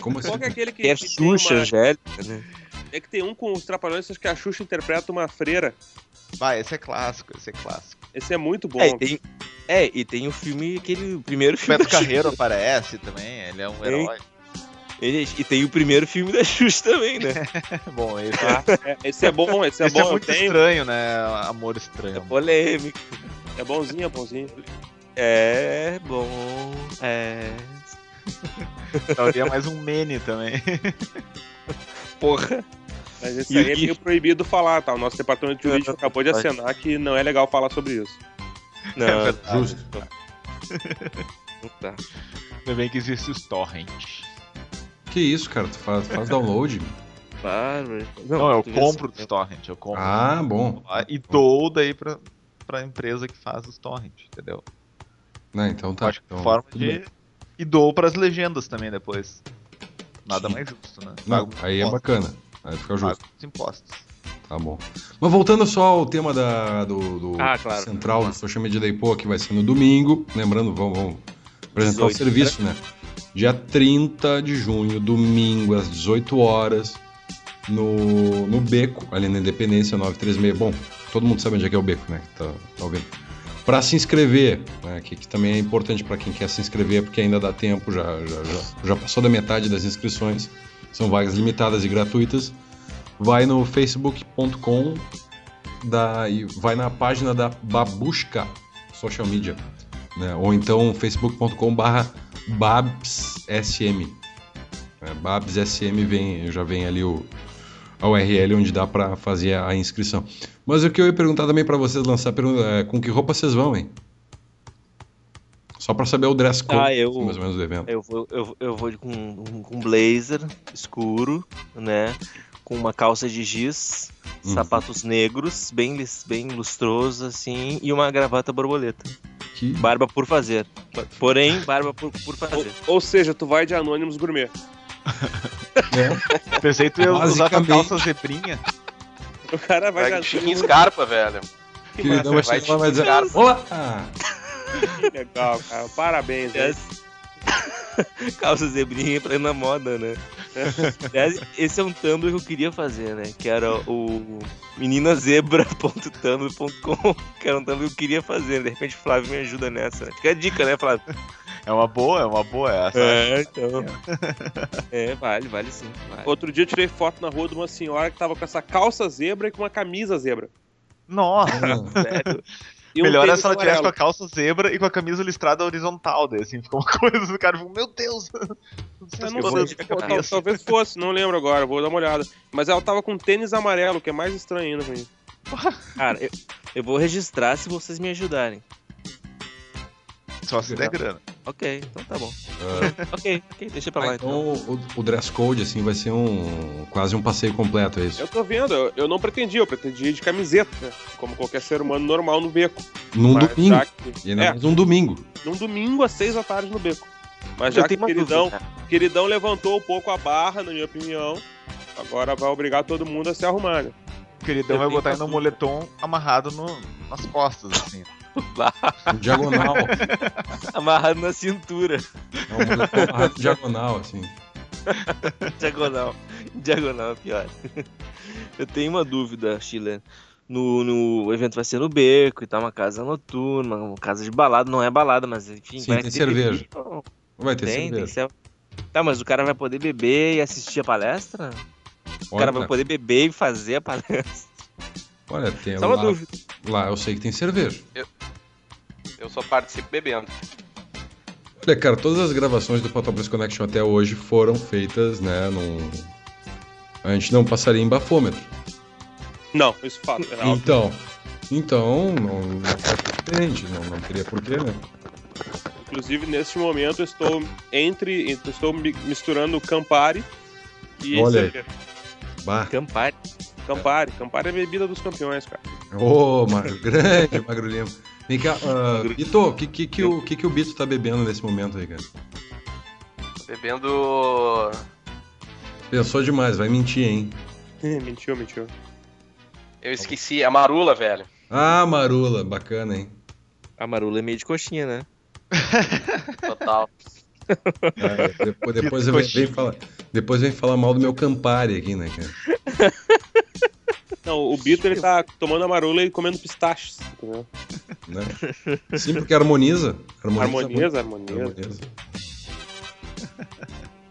Como assim? Qual que é aquele que, Que é que Xuxa, uma- Angélica, né? É que tem um com os trapalhões, acho que a Xuxa interpreta uma freira. Vai, esse é clássico, esse é clássico. Esse é muito bom. É, e tem, é, e tem o filme, aquele o primeiro O filme Beto da Xuxa. Carreiro aparece também, ele é um Tem. herói. E tem o primeiro filme da Xuxa também, né? Bom, esse, Ah, é, esse é bom, esse é esse bom. é eu muito tenho. estranho, né? Amor estranho. É polêmico. É bonzinho, é bonzinho. É bom. É. Talvez mais um mene também. Porra. Mas esse E aí é meio proibido falar, tá? O nosso departamento jurídico Não, acabou de acenar que não é legal falar sobre isso. Não, É verdade. Justo. não tá. Ainda bem que existe os torrent. Que isso, cara? Tu faz, faz download? Bárbaro. Não, eu tu vê compro assim, os torrent, eu compro Ah, bom. lá e dou daí pra, pra empresa que faz os torrent, entendeu? Não, então tá. Acho que então, forma de. E dou pras legendas também depois. Nada mais justo, né? Não, Pago aí é bacana. Aí fica pago justo. os impostos. Tá bom. Mas voltando só ao tema da, do, do Ah, claro. central do Social Media Day Pô, que vai ser no domingo. Lembrando, vamos, vamos apresentar o 18, serviço, né? Dia 30 de junho, domingo, às 18 horas, no, no Beco, ali na Independência 936. Bom, todo mundo sabe onde é que é o Beco, né? Tá, tá ouvindo. Para se inscrever, né, que, que também é importante para quem quer se inscrever, porque ainda dá tempo, já, já, já, já passou da metade das inscrições, são vagas limitadas e gratuitas. Vai no facebook.com da, e vai na página da Babushka Social Media, né, ou então facebook.com barra babssm. É, babssm vem, já vem ali o, a URL onde dá para fazer a inscrição. Mas o que eu ia perguntar também para vocês lançar pergunta é com que roupa vocês vão, hein? Só para saber o dress code, Ah, eu- mais ou menos do evento. Eu vou, eu, eu vou com, com blazer escuro, né? Com uma calça de giz, Uhum. sapatos negros, bem, bem lustroso, assim, e uma gravata borboleta. Que Barba por fazer. Porém, barba por, por fazer. Ou, ou seja, tu vai de Anônimos Gourmet. é, Pensei que tu ia usar com calça zebrinha. O cara vai, Vai de de Anônimos Scarpa, velho. Que queridão vai chegar lá e dizer. Olá! Legal, cara. Parabéns, né? Calça zebrinha pra ir na moda, né? Esse é um Tumblr que eu queria fazer, né? Que era o meninazebra.tumblr.com Que era um Tumblr que eu queria fazer. De repente o Flávio me ajuda nessa. né? Fica a dica, né, Flávio? É uma boa, é uma boa essa. É, então. É, vale, vale sim. Vale. Outro dia eu tirei foto na rua de uma senhora que tava com essa calça zebra e com uma camisa zebra. Nossa! Sério. E um Melhor é tênis se ela tivesse com a calça zebra e com a camisa listrada horizontal, daí assim, ficou uma coisa do cara, meu Deus! Eu não sei, tal- talvez fosse, não lembro agora, vou dar uma olhada. Mas ela tava com tênis amarelo, que é mais estranho ainda pra mim. Cara, eu, eu vou registrar se vocês me ajudarem. Só se der grana. Ok, então tá bom. Ah, Ok, ok, deixa pra lá ah, então. então o, o dress code assim vai ser um quase um passeio completo, é isso? Eu tô vendo, eu, eu não pretendia, eu pretendia ir de camiseta, né? Como qualquer ser humano normal no beco. Num Mas domingo. que- E ainda É, mais um domingo. num domingo às seis da tarde no beco. Mas já que queridão, dúvida, queridão levantou um pouco a barra, na minha opinião, agora vai obrigar todo mundo a se arrumar, né? O queridão Eu vai botar ele no moletom amarrado no, nas costas, assim. Um diagonal. Amarrado na cintura. É um diagonal, assim. Diagonal. Diagonal, pior. Eu tenho uma dúvida, Chile. No, no o evento vai ser no beco e tal, uma casa noturna, uma casa de balada, não é balada, mas enfim. Sim, vai tem ter cerveja. bebida. Vai ter Tem, tem cerveja. céu. Tá, mas o cara vai poder beber e assistir a palestra? O cara vai poder beber e fazer a palestra. Olha, tem Só uma lá, dúvida. lá eu sei que tem cerveja. Eu só participo bebendo. Olha, cara, todas as gravações do Patópolis Connection até hoje foram feitas, né, num... A gente não passaria em bafômetro. Não, isso é fato. É. Então, então, não, não é diferente, não, não teria porquê, né? Inclusive, neste momento, eu estou entre. eu Estou mi- misturando Campari e Olha aí. cerveja. Bah, Campari. Campari. Campari é bebida dos campeões, cara. ô, magro, grande Magro Lima. Vem cá, ah, Bito, o que, que, que, o que, que o Bito tá bebendo nesse momento aí, cara? Bebendo. Pensou demais, vai mentir, hein? mentiu, mentiu. Eu esqueci, a marula, velho. Ah, Marula, bacana, hein? A marula é meio de coxinha, né? Total. Ah, depois, depois, vem, vem falar, depois vem falar mal do meu Campari aqui, né, cara? Não, o Bito ele tá tomando a marula e comendo pistaches, entendeu? Né? Sim, porque harmoniza. Harmoniza. Harmoniza, harmoniza. harmoniza.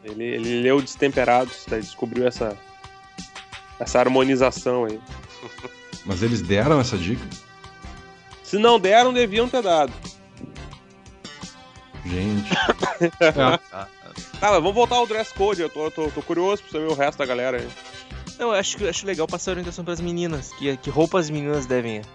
Ele, ele leu Destemperados, daí descobriu essa, essa harmonização aí. Mas eles deram essa dica? Se não deram, deviam ter dado. Gente. Tá, mas vamos voltar ao dress code. Eu tô, tô, tô curioso pra saber o resto da galera aí. Não, eu acho, eu acho legal passar a orientação pras meninas. Que, que roupas as meninas devem ir.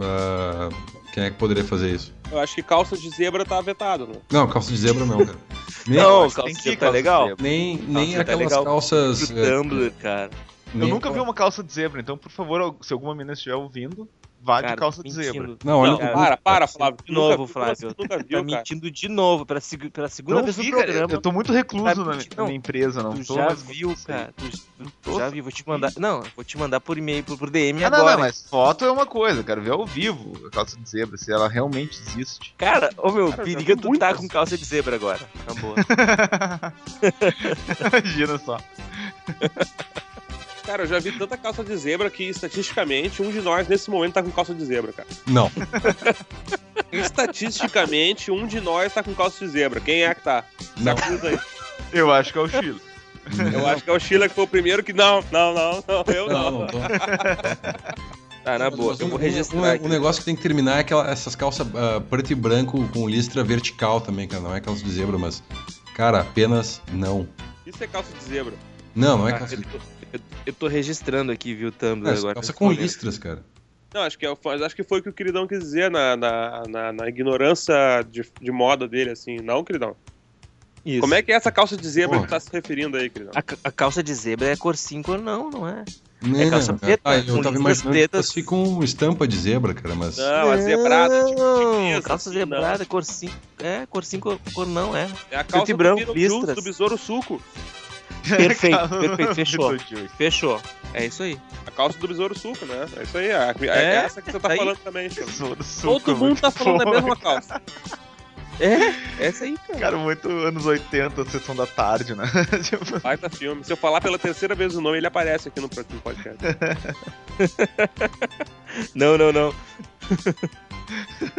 Ah, quem é que poderia fazer isso? Eu acho que calça de zebra tá vetado, né? Não, calça de zebra não, cara. Nem, Não, tem calça que tá calça legal. zebra. nem, nem Calça tá aquelas legal. calças. É, Tumblr, cara. Eu nem- nunca vi uma calça de zebra, então, por favor, se alguma menina estiver ouvindo, vá de Cara, calça de zebra. Não, olha Não, cara, para, para, Flávio. De novo, Flávio. Nunca Tá viu, mentindo de novo, pela, seg- pela segunda Não vez vi, no programa. eu tô muito recluso na, minha empresa, não Tu tô já viu, cara. Tu, tu tô- já viu, vou te mandar. Não, vou te mandar por e-mail, por, por DM Ah, não, agora. não, mas foto é uma coisa, eu quero ver ao vivo a calça de zebra, se ela realmente existe. Cara, ô meu, Cara, periga vi tu muitas. tá com calça de zebra agora. Na boa. Imagina só. Cara, eu já vi tanta calça de zebra que, estatisticamente, um de nós, nesse momento, tá com calça de zebra, cara. Não. Estatisticamente, um de nós tá com calça de zebra. Quem é que tá? Não. Eu acho que é o Chile. Eu acho que é o Sheila que foi o primeiro que. Não, não, não, não, eu Não, não. não tô. Tá, na boa. Eu um- vou um- registrar um, aqui. um negócio que tem que terminar é aquela, essas calças ah, preto e branco com listra vertical também, cara. Não é calça de zebra, mas. Cara, apenas não. Isso é calça de zebra. Não, não é Ah, calça de tô, eu- eu tô registrando aqui, viu, o Tumblr é, agora. calça com momento. listras, cara. Não, acho que, é, acho que foi o que o queridão quis dizer na, na, na, na ignorância de, de moda dele, assim. Não, queridão. Isso. Como é que é essa calça de zebra Pô. que tá se referindo aí, queridão? A, a calça de zebra é cor 5 não, não é? Não, calça preta, ah, eu com tava listras imaginando que pretas. fosse com estampa de zebra, cara, mas. Não, a zebrada, tipo, Não, de calça assim, zebrada, cor 5. É, cor 5, cor não, é. É a preto calça e branco, do listras. do Besouro Suco. Perfeito, perfeito, fechou. Fechou. É isso aí. A calça do Besouro Suco, né? É isso aí. É, é É, essa que você tá tá aí. falando também. Besouro Suco, Todo mundo tá falando da mesma calça. É, essa aí, cara. Cara, muito anos 80, sessão da tarde, né? Tipo, Baita filme. Se eu falar pela terceira vez o nome, ele aparece aqui no próximo podcast. Não, não, não.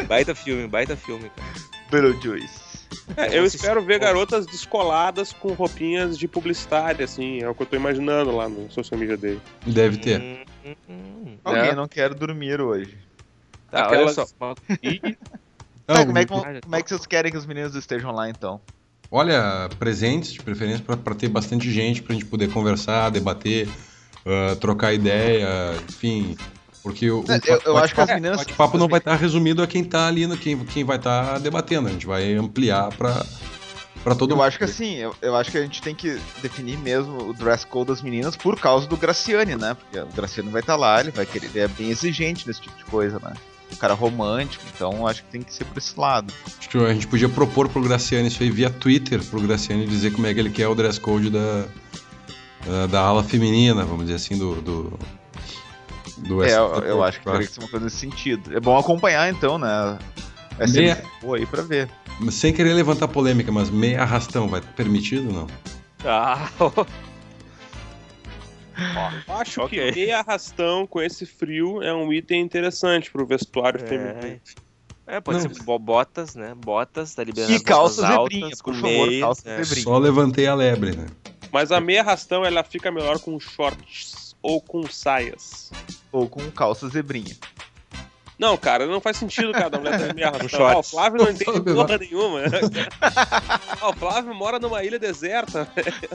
baita filme, baita filme, cara. Beetlejuice. É, Eu espero ver garotas descoladas com roupinhas de publicitária, assim. É o que eu tô imaginando lá no social media dele. Deve ter. Hum, hum, hum. Alguém É. não quer dormir hoje. Tá, Aquelas- olha só. Tá, como, é que, como é que vocês querem que os meninos estejam lá, então? Olha, presentes, de preferência, pra, pra ter bastante gente, pra gente poder conversar, debater, ah, trocar ideia, enfim. Porque o, o É, eu- eu acho que as meninas- bate-papo não vai estar resumido a quem tá ali, no, quem, quem vai estar debatendo. A gente vai ampliar pra, pra todo Eu mundo. acho que assim, eu, eu acho que a gente tem que definir mesmo o dress code das meninas por causa do Graciane, né? Porque o Graciane vai estar lá, ele vai querer, ele é bem exigente nesse tipo de coisa, né? Um cara romântico, então acho que tem que ser por esse lado. Acho que a gente podia propor pro Graciano isso aí via Twitter, pro Graciano dizer como é que ele quer o dress code da, da, da ala feminina, vamos dizer assim, do. do, do É, eu, eu acho que teria que ser uma coisa nesse sentido. É bom acompanhar então, né? Essa Meia- boa aí pra ver. Sem querer levantar polêmica, mas meia arrastão vai permitido ou não? Ah, acho Ok. que meia arrastão com esse frio é um item interessante pro vestuário é. feminino. É, pode Não. ser bo- botas, né? Botas, tá liberando E as botas calça altas, por favor, meias, calça é. Só levantei a lebre, né? Mas a meia arrastão ela fica melhor com shorts ou com saias. Ou com calça zebrinha. Não, cara, não faz sentido cada mulher ter meia arrastão. Ah, o Flávio não entende porra nenhuma. ah, o Flávio mora numa ilha deserta.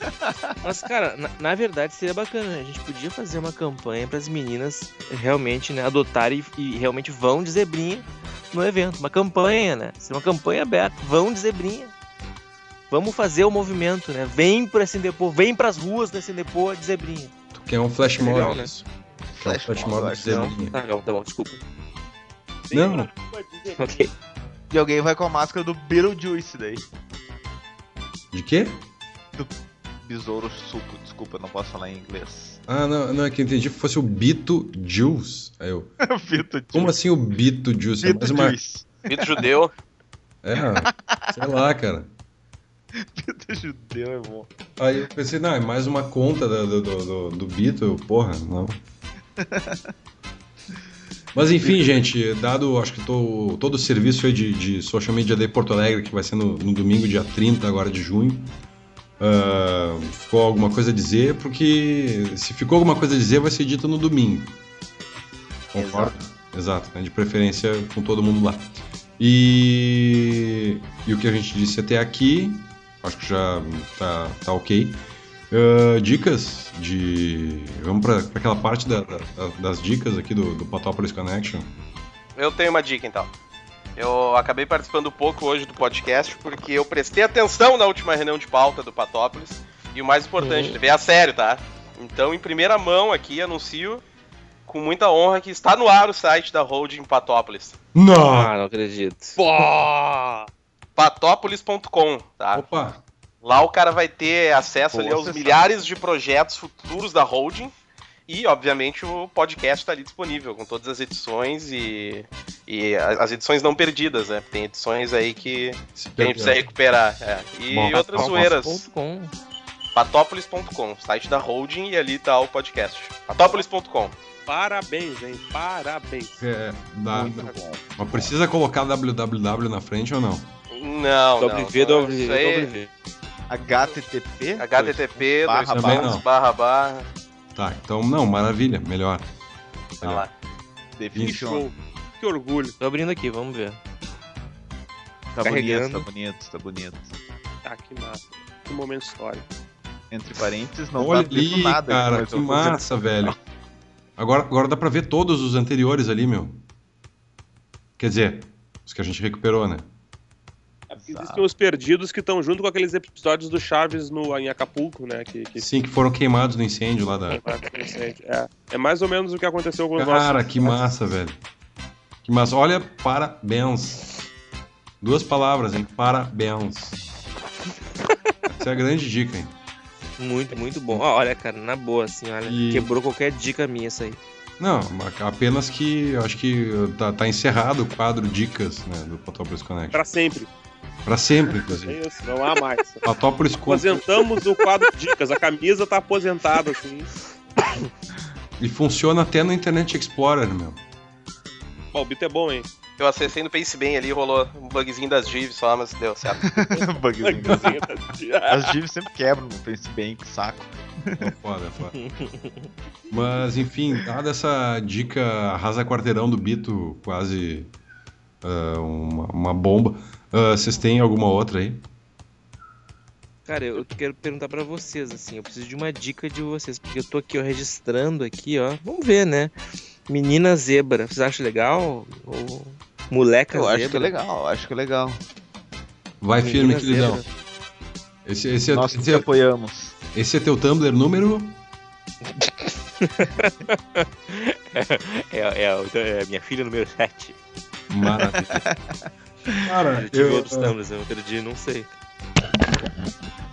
Mas, cara, na, na verdade seria bacana, né? A gente podia fazer uma campanha para as meninas realmente, né, adotarem e, e realmente vão de zebrinha no evento. Uma campanha, né? Seria uma campanha aberta. Vão de zebrinha. Vamos fazer o movimento, né? Vem pro SNDPO, vem pras ruas do SNDPO de zebrinha. Tu quer um flash mob Legal, né? Flash mob, de que não. Tá bom, tá bom, desculpa. Não. Ok. E alguém vai com a máscara do Beetlejuice daí. De quê? Besouro suco, desculpa, não posso falar em inglês. Ah, não, não, é que eu entendi que fosse o Bito Juice. Aí eu. Beetlejuice. Como assim o Bito Juice? É mais uma. Beetlejuice. Mito judeu. É, sei lá, cara. Beetle judeu é bom. Aí eu pensei, não, é mais uma conta do, do, do, do, do Bito. Eu, porra, não. Mas enfim, gente, dado acho que tô, todo o serviço de, de Social Media Day Porto Alegre, que vai ser no, no domingo, dia 30 agora de junho, ah, ficou alguma coisa a dizer, porque se ficou alguma coisa a dizer, vai ser dito no domingo. Concorda? Exato, né? de preferência com todo mundo lá. E, e o que a gente disse até aqui, acho que já tá, tá ok. Ah, dicas de. Vamos para aquela parte da- da- das dicas aqui do, do Patópolis Connection. Eu tenho uma dica então. Eu acabei participando pouco hoje do podcast porque eu prestei atenção na última reunião de pauta do Patópolis. E o mais importante, levei a sério, tá? Então, em primeira mão aqui, anuncio com muita honra que está no ar o site da Holding Patópolis. Não! Ah, não acredito. Patópolis.com, tá? Opa! Lá o cara vai ter acesso Boa aos milhares de projetos futuros da holding. E, obviamente, o podcast está ali disponível com todas as edições e, e as edições não perdidas, né? Tem edições aí que, Se que a gente precisa recuperar. é. E Bom, outras zoeiras. Patópolis.com. Patópolis.com, site da holding e ali tá o podcast. Patópolis.com. Parabéns, hein? Parabéns. É, dá- Muito dá- bom. mas precisa colocar www na frente ou não? Não, não. WV, não, Isso aí, WV. HTTP? http, Barra, dois barra. pontos, barra, barra. Tá, então não, maravilha, melhor. Tá lá. Que Definition. show. Que orgulho. Tô abrindo aqui, vamos ver. Tá bonito, Carregando. tá bonito, tá bonito. Ah, que massa. Que momento histórico. Entre parênteses, não Olha tá ali, nada. cara, mas que massa, velho. Agora, agora dá pra ver todos os anteriores ali, meu. Quer dizer, os que a gente recuperou, né? Porque Existem os perdidos que estão junto com aqueles episódios do Chaves no, em Acapulco, né? Que, que Sim, que foram queimados no incêndio lá da. é, é mais ou menos o que aconteceu com os Cara, nossos. que massa, velho. Que massa. Olha, parabéns. Duas palavras, hein? Parabéns. Essa é a grande dica, hein? Muito, muito bom. Ó, olha, cara, na boa, assim, olha. E- Quebrou qualquer dica minha essa aí. Não, apenas que eu acho que tá, tá encerrado o quadro Dicas né, do Patópolis Connect. Pra sempre. Pra sempre, É inclusive. isso, não há mais. Patópolis Aposentamos o quadro de dicas. A camisa tá aposentada, assim. E funciona até no Internet Explorer, meu. Bom, o Bito é bom, hein? Eu acessei no PaceBem ali, rolou um bugzinho das divs só, mas deu certo. Bugzinho. As divs sempre quebram no Facebook, que saco. É foda, é foda. Mas, enfim, dada essa dica arrasa quarteirão do Bito, quase ah, uma, uma bomba, ah, vocês têm alguma outra aí? Cara, eu quero perguntar pra vocês, assim, eu preciso de uma dica de vocês, porque eu tô aqui, ó, registrando aqui, ó. Vamos ver, né? Menina zebra, vocês acham legal? Ou moleca Eu zebra? acho que é legal, eu acho que é legal. Vai firme, Menina queridão. zebra. Esse, esse, é, esse, te é, apoiamos. esse é teu Tumblr número? É, é, é a minha filha número 7. Maravilha. Cara, Eu tive eu, outros tumblrs, eu dia, não sei.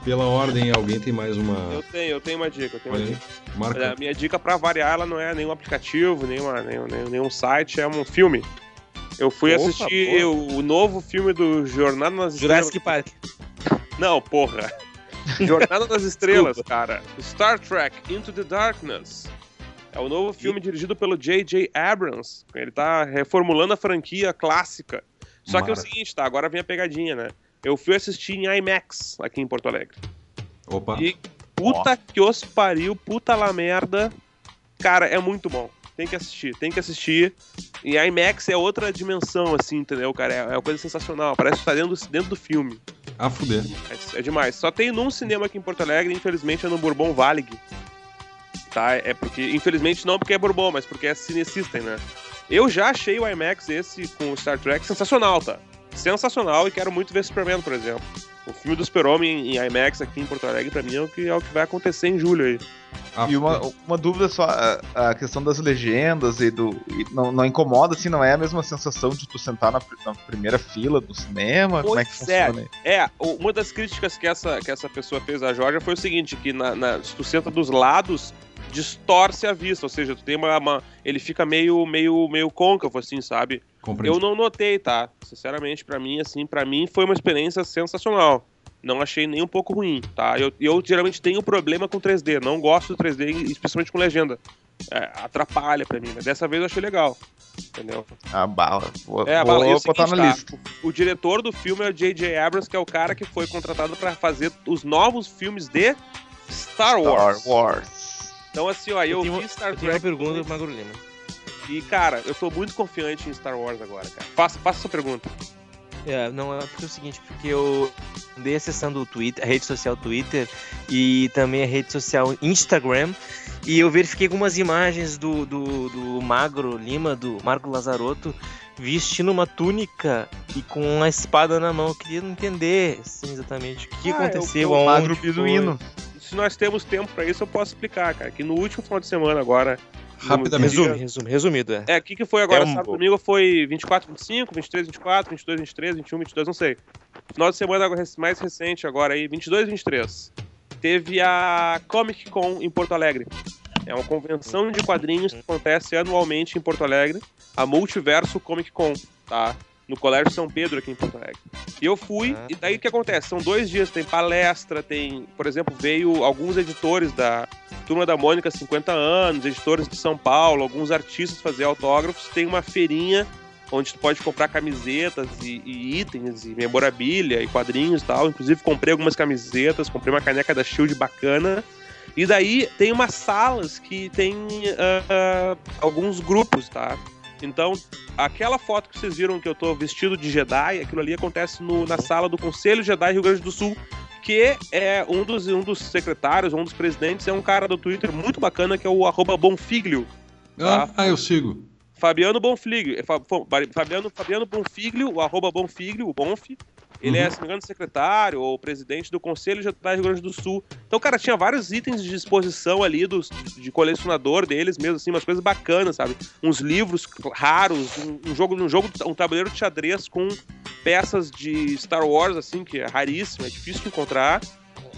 pela ordem, alguém tem mais uma. Eu tenho, eu tenho uma dica. Eu tenho Olha uma dica. Marca. A minha dica pra variar, ela não é nenhum aplicativo, nenhuma, nenhum, nenhum, site, é um filme. Eu fui Opa, assistir boa. o, novo filme do Jornada nas Jurassic Estrelas. Park. Não, porra. Jornada nas Estrelas, cara. Star Trek Into the Darkness. É o novo filme dirigido pelo J.J. Abrams. Ele tá reformulando a franquia clássica. Só que é o Mara. seguinte, tá? Agora vem a pegadinha, né? Eu fui assistir em IMAX aqui em Porto Alegre. Opa. E puta que os pariu, puta lá merda. Cara, é muito bom. Tem que assistir, tem que assistir. E IMAX é outra dimensão, assim, entendeu, cara? É, é uma coisa sensacional. Parece que tá dentro, do- dentro do filme. A fuder. É, é demais. Só tem num cinema aqui em Porto Alegre, infelizmente é no Bourbon Valig. Tá? É porque, infelizmente não porque é Bourbon, mas porque é Cine System, né? Eu já achei o IMAX esse com o Star Trek sensacional, tá? Sensacional e quero muito ver Superman, por exemplo. O filme do Super-Homem em IMAX aqui em Porto Alegre, pra mim, é o que, é o que vai acontecer em julho aí. A E uma, fuder. uma dúvida só, a, a questão das legendas e do. e não, não incomoda, assim, não é a mesma sensação de tu sentar na, na primeira fila do cinema? Como é que Pois é. funciona? aí? É, o- uma das críticas que essa, que essa pessoa fez a Georgia foi o seguinte, que na, na- se tu senta dos lados, distorce a vista, ou seja, tu tem uma, uma- ele fica meio, meio, meio côncavo, assim, sabe? Compreendi. Eu não notei, tá? Sinceramente, pra mim, assim, para mim foi uma experiência sensacional. Não achei nem um pouco ruim, tá? Eu, eu geralmente tenho problema com 3D, não gosto do 3D, especialmente com legenda. É, atrapalha pra mim, mas dessa vez eu achei legal. Entendeu? A bala. Vou, É, vou Bala, e o botar seguinte, na tá? lista. O, o diretor do filme é o J.J. Abrams, que é o cara que foi contratado pra fazer os novos filmes de Star Wars. Star Wars. Então, assim, ó, eu, tenho, vi Star eu tenho uma Trek pergunta pro Magro Lima. e, cara, eu tô muito confiante em Star Wars agora, cara. Faça, faça sua pergunta. É, não, é porque é o seguinte, porque eu andei acessando o Twitter, a rede social Twitter e também a rede social Instagram e eu verifiquei algumas imagens do, do, do Magro Lima, do Marco Lazarotto, vestindo uma túnica e com uma espada na mão. Eu queria entender assim, exatamente o que Ah, eu- aconteceu, eu- aonde Magro foi. Se nós temos tempo pra isso, eu posso explicar, cara. Que no último final de semana agora. Rapidamente. Resume, resume, resumido, é. É, o que, que foi agora? É um sábado domingo foi 24, 25, 23, 24, 22, 23, 21, 22, não sei. Final de semana agora, mais recente agora aí, 22, 23. Teve a Comic Con em Porto Alegre. É uma convenção de quadrinhos que acontece anualmente em Porto Alegre, a Multiverso Comic Con, tá? No Colégio São Pedro aqui em Porto Alegre. E eu fui, Ah. e daí o que acontece? São dois dias, tem palestra, tem, por exemplo, veio alguns editores da Turma da Mônica 50 anos, editores de São Paulo, alguns artistas fazer autógrafos, tem uma feirinha onde tu pode comprar camisetas e, e itens e memorabilia e quadrinhos e tal. Inclusive comprei algumas camisetas, comprei uma caneca da Shield bacana. E daí tem umas salas que tem ah, ah, alguns grupos, tá? Então, aquela foto que vocês viram que eu tô vestido de Jedi, aquilo ali acontece no- na sala do Conselho Jedi Rio Grande do Sul, que é um dos, um dos secretários, um dos presidentes, é um cara do Twitter muito bacana, que é o arroba Bonfiglio. Ah, ah, eu sigo. Fabiano Bonfiglio. é Fa- Fa- Fabiano, Fabiano Bonfiglio, o arroba Bonfiglio, o Bonf. Ele é, Uhum. se não me engano, secretário ou presidente do Conselho Jedi Rio Grande do Sul. Então, cara, tinha vários itens de exposição ali dos, de colecionador deles mesmo, assim, umas coisas bacanas, sabe? Uns livros raros, um, um jogo, um jogo, um tabuleiro de xadrez com peças de Star Wars, assim, que é raríssimo, é difícil de encontrar.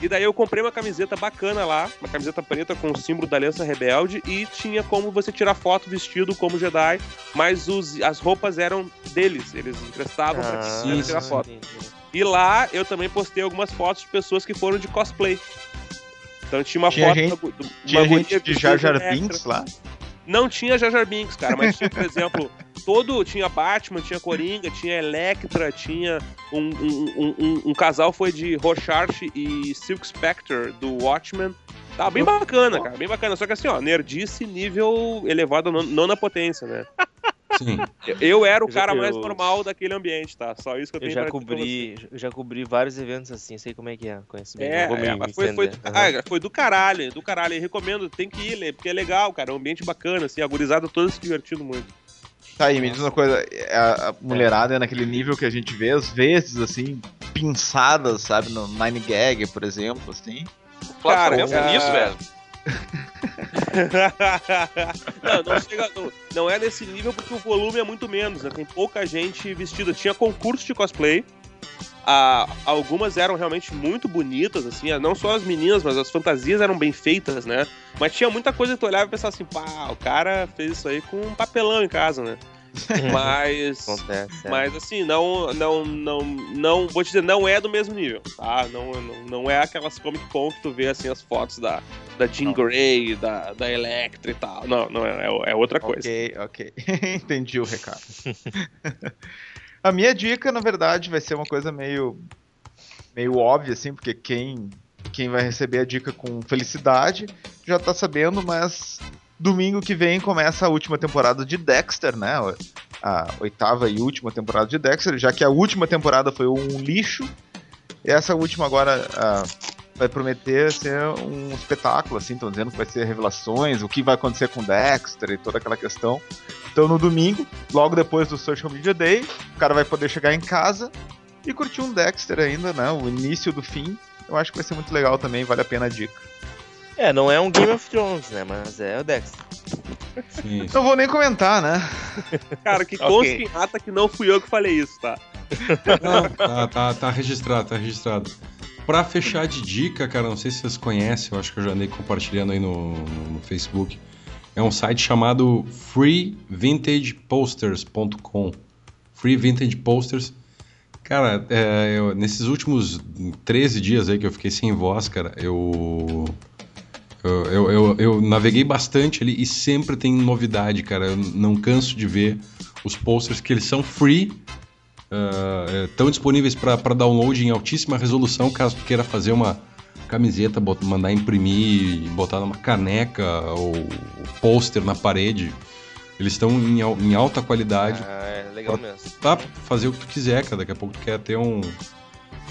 E daí eu comprei uma camiseta bacana lá, uma camiseta preta com o símbolo da Aliança Rebelde e tinha como você tirar foto vestido como Jedi, mas os, as roupas eram deles, eles emprestavam pra Ah, sim, tirar sim. foto. entendi. E lá eu também postei algumas fotos de pessoas que foram de cosplay. Então tinha uma Tinha foto gente- gu- do- Tinha uma gente de Jar Jar. Binks lá? Não tinha Jar Jar Binks, cara, mas tinha, por exemplo, todo. Tinha Batman, tinha Coringa, tinha Electra, tinha um, um, um, um- casal foi de Rorschach e Silk Spectre do Watchmen. Tá bem bacana, cara, bem bacana. Só que assim, ó, nerdice nível elevado, non- nona potência, né? Sim. Eu, eu era o Eu já- cara mais eu- normal daquele ambiente, tá? Só isso que eu Eu tenho já pra dizer pra cobri, eu já cobri vários eventos assim, sei como é que é, conheço bem. É, não vou me é, mas foi, foi. Aham. ah, foi do caralho, do caralho. Eu recomendo, tem que ir, Lê, porque é legal, cara. É um ambiente bacana, assim, a gurizada toda se divertindo muito. Tá, e me diz uma coisa, a, a mulherada é naquele nível que a gente vê, às vezes, assim, pinçadas, sabe, no Nine Gag, por exemplo, assim. Cara, pensa é- nisso, velho. não, não, chega, não, não é nesse nível porque o volume é muito menos, né? Tem pouca gente vestida. Tinha concurso de cosplay. Ah, algumas eram realmente muito bonitas, assim, não só as meninas, mas as fantasias eram bem feitas, né? Mas tinha muita coisa que tu olhava e pensava assim, pá, o cara fez isso aí com um papelão em casa, né? Mas. Acontece. é. Mas assim, não, não, não, não, vou te dizer, não é do mesmo nível, tá? Não, não, não é aquelas Comic Con que tu vê assim as fotos da, da Jean Grey, da, da Electra e tal. Não, não é, é, é outra coisa. Ok, ok. Entendi o recado. A minha dica, na verdade, vai ser uma coisa meio meio óbvia, assim, porque quem, quem vai receber a dica com felicidade já tá sabendo, mas domingo que vem começa a última temporada de Dexter, né? A oitava e última temporada de Dexter, já que a última temporada foi um lixo, e essa última agora vai prometer ser um espetáculo, assim, estão dizendo que vai ser revelações, o que vai acontecer com Dexter e toda aquela questão. Então no domingo, logo depois do Social Media Day, o cara vai poder chegar em casa e curtir um Dexter ainda, né? O início do fim. Eu acho que vai ser muito legal também, vale a pena a dica. É, não é um Game of Thrones, né? Mas é o Dexter. Sim. Não vou nem comentar, né? Cara, que conste okay. rata que não fui eu que falei isso, tá? Não, tá, tá, tá registrado, tá registrado. Pra fechar de dica, cara, não sei se vocês conhecem, eu acho que eu já andei compartilhando aí no, no, no Facebook. É um site chamado freevintageposters.com. Free Vintage Posters Cara, é, eu, nesses últimos 13 dias aí que eu fiquei sem voz, cara, eu eu, eu, eu, naveguei bastante ali e sempre tem novidade, cara. Eu não canso de ver os posters que eles são free, uh, estão disponíveis para download em altíssima resolução, caso tu queira fazer uma camiseta, mandar imprimir, botar numa caneca ou pôster na parede. Eles estão em, em, alta qualidade. Ah, é legal mesmo. Tá, fazer o que tu quiser, cara. Daqui a pouco tu quer ter um,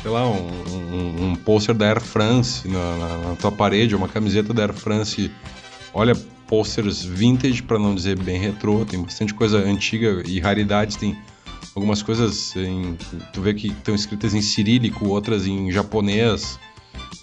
sei lá, um, um, um pôster da Air France na, na, na, tua parede, uma camiseta da Air France. Olha, posters vintage, para não dizer bem retrô, tem bastante coisa antiga e raridades, tem algumas coisas em, tu vê que estão escritas em cirílico, outras em japonês.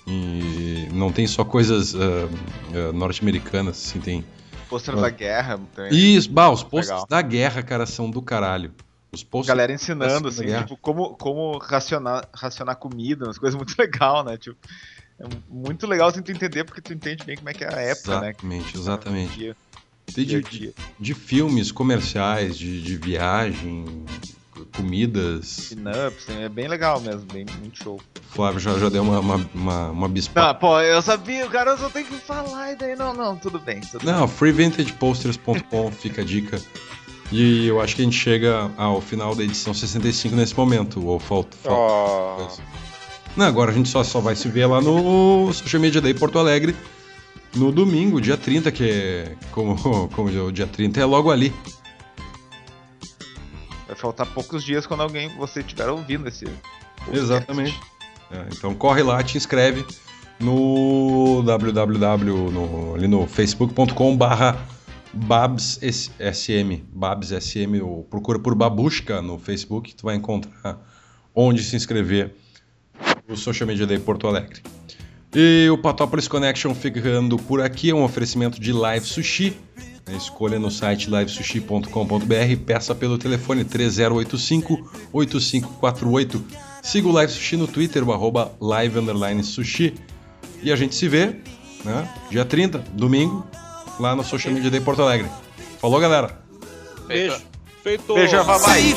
E não tem só coisas uh, uh, norte-americanas, assim, tem pôster ah. da guerra. Também. Isso, bah, os posters da guerra, cara, são do caralho. Os posters Galera ensinando, assim, tipo, como, como racionar, racionar comida, umas coisas muito legal, né? Tipo, é muito legal assim, tu entender, porque tu entende bem como é que é a época, exatamente, né? Exatamente, exatamente. De, de, de, filmes comerciais, de, de viagem, comidas. Pinups, é bem legal mesmo, bem muito show. Flávio já, já deu uma, uma, uma, uma bispa. Pô, eu sabia, o cara só tem que falar e daí não, não, tudo bem. Tudo não, freevintageposters.com fica a dica. E eu acho que a gente chega ao final da edição 65 nesse momento, ou falta. falta oh. Não, agora a gente só, só vai se ver lá no Social Media Day Porto Alegre no domingo, dia 30, que é. Como, como o dia 30 é logo ali. Vai faltar poucos dias quando alguém você estiver ouvindo esse. Exatamente. É, então corre lá, te inscreve no www no, ali no facebook.com barra babssm babssm ou procura por babushka no facebook tu vai encontrar onde se inscrever no Social Media Day Porto Alegre e o Patópolis Connection ficando por aqui é um oferecimento de Live Sushi Escolha no site livesushi.com.br peça pelo telefone 3085-8548. Siga o Live Sushi no Twitter, o arroba live sushi. E a gente se vê, né? Dia 30, domingo, lá no Social Media Day Porto Alegre. Falou, galera. Beijo. Feito. Beijo, papai.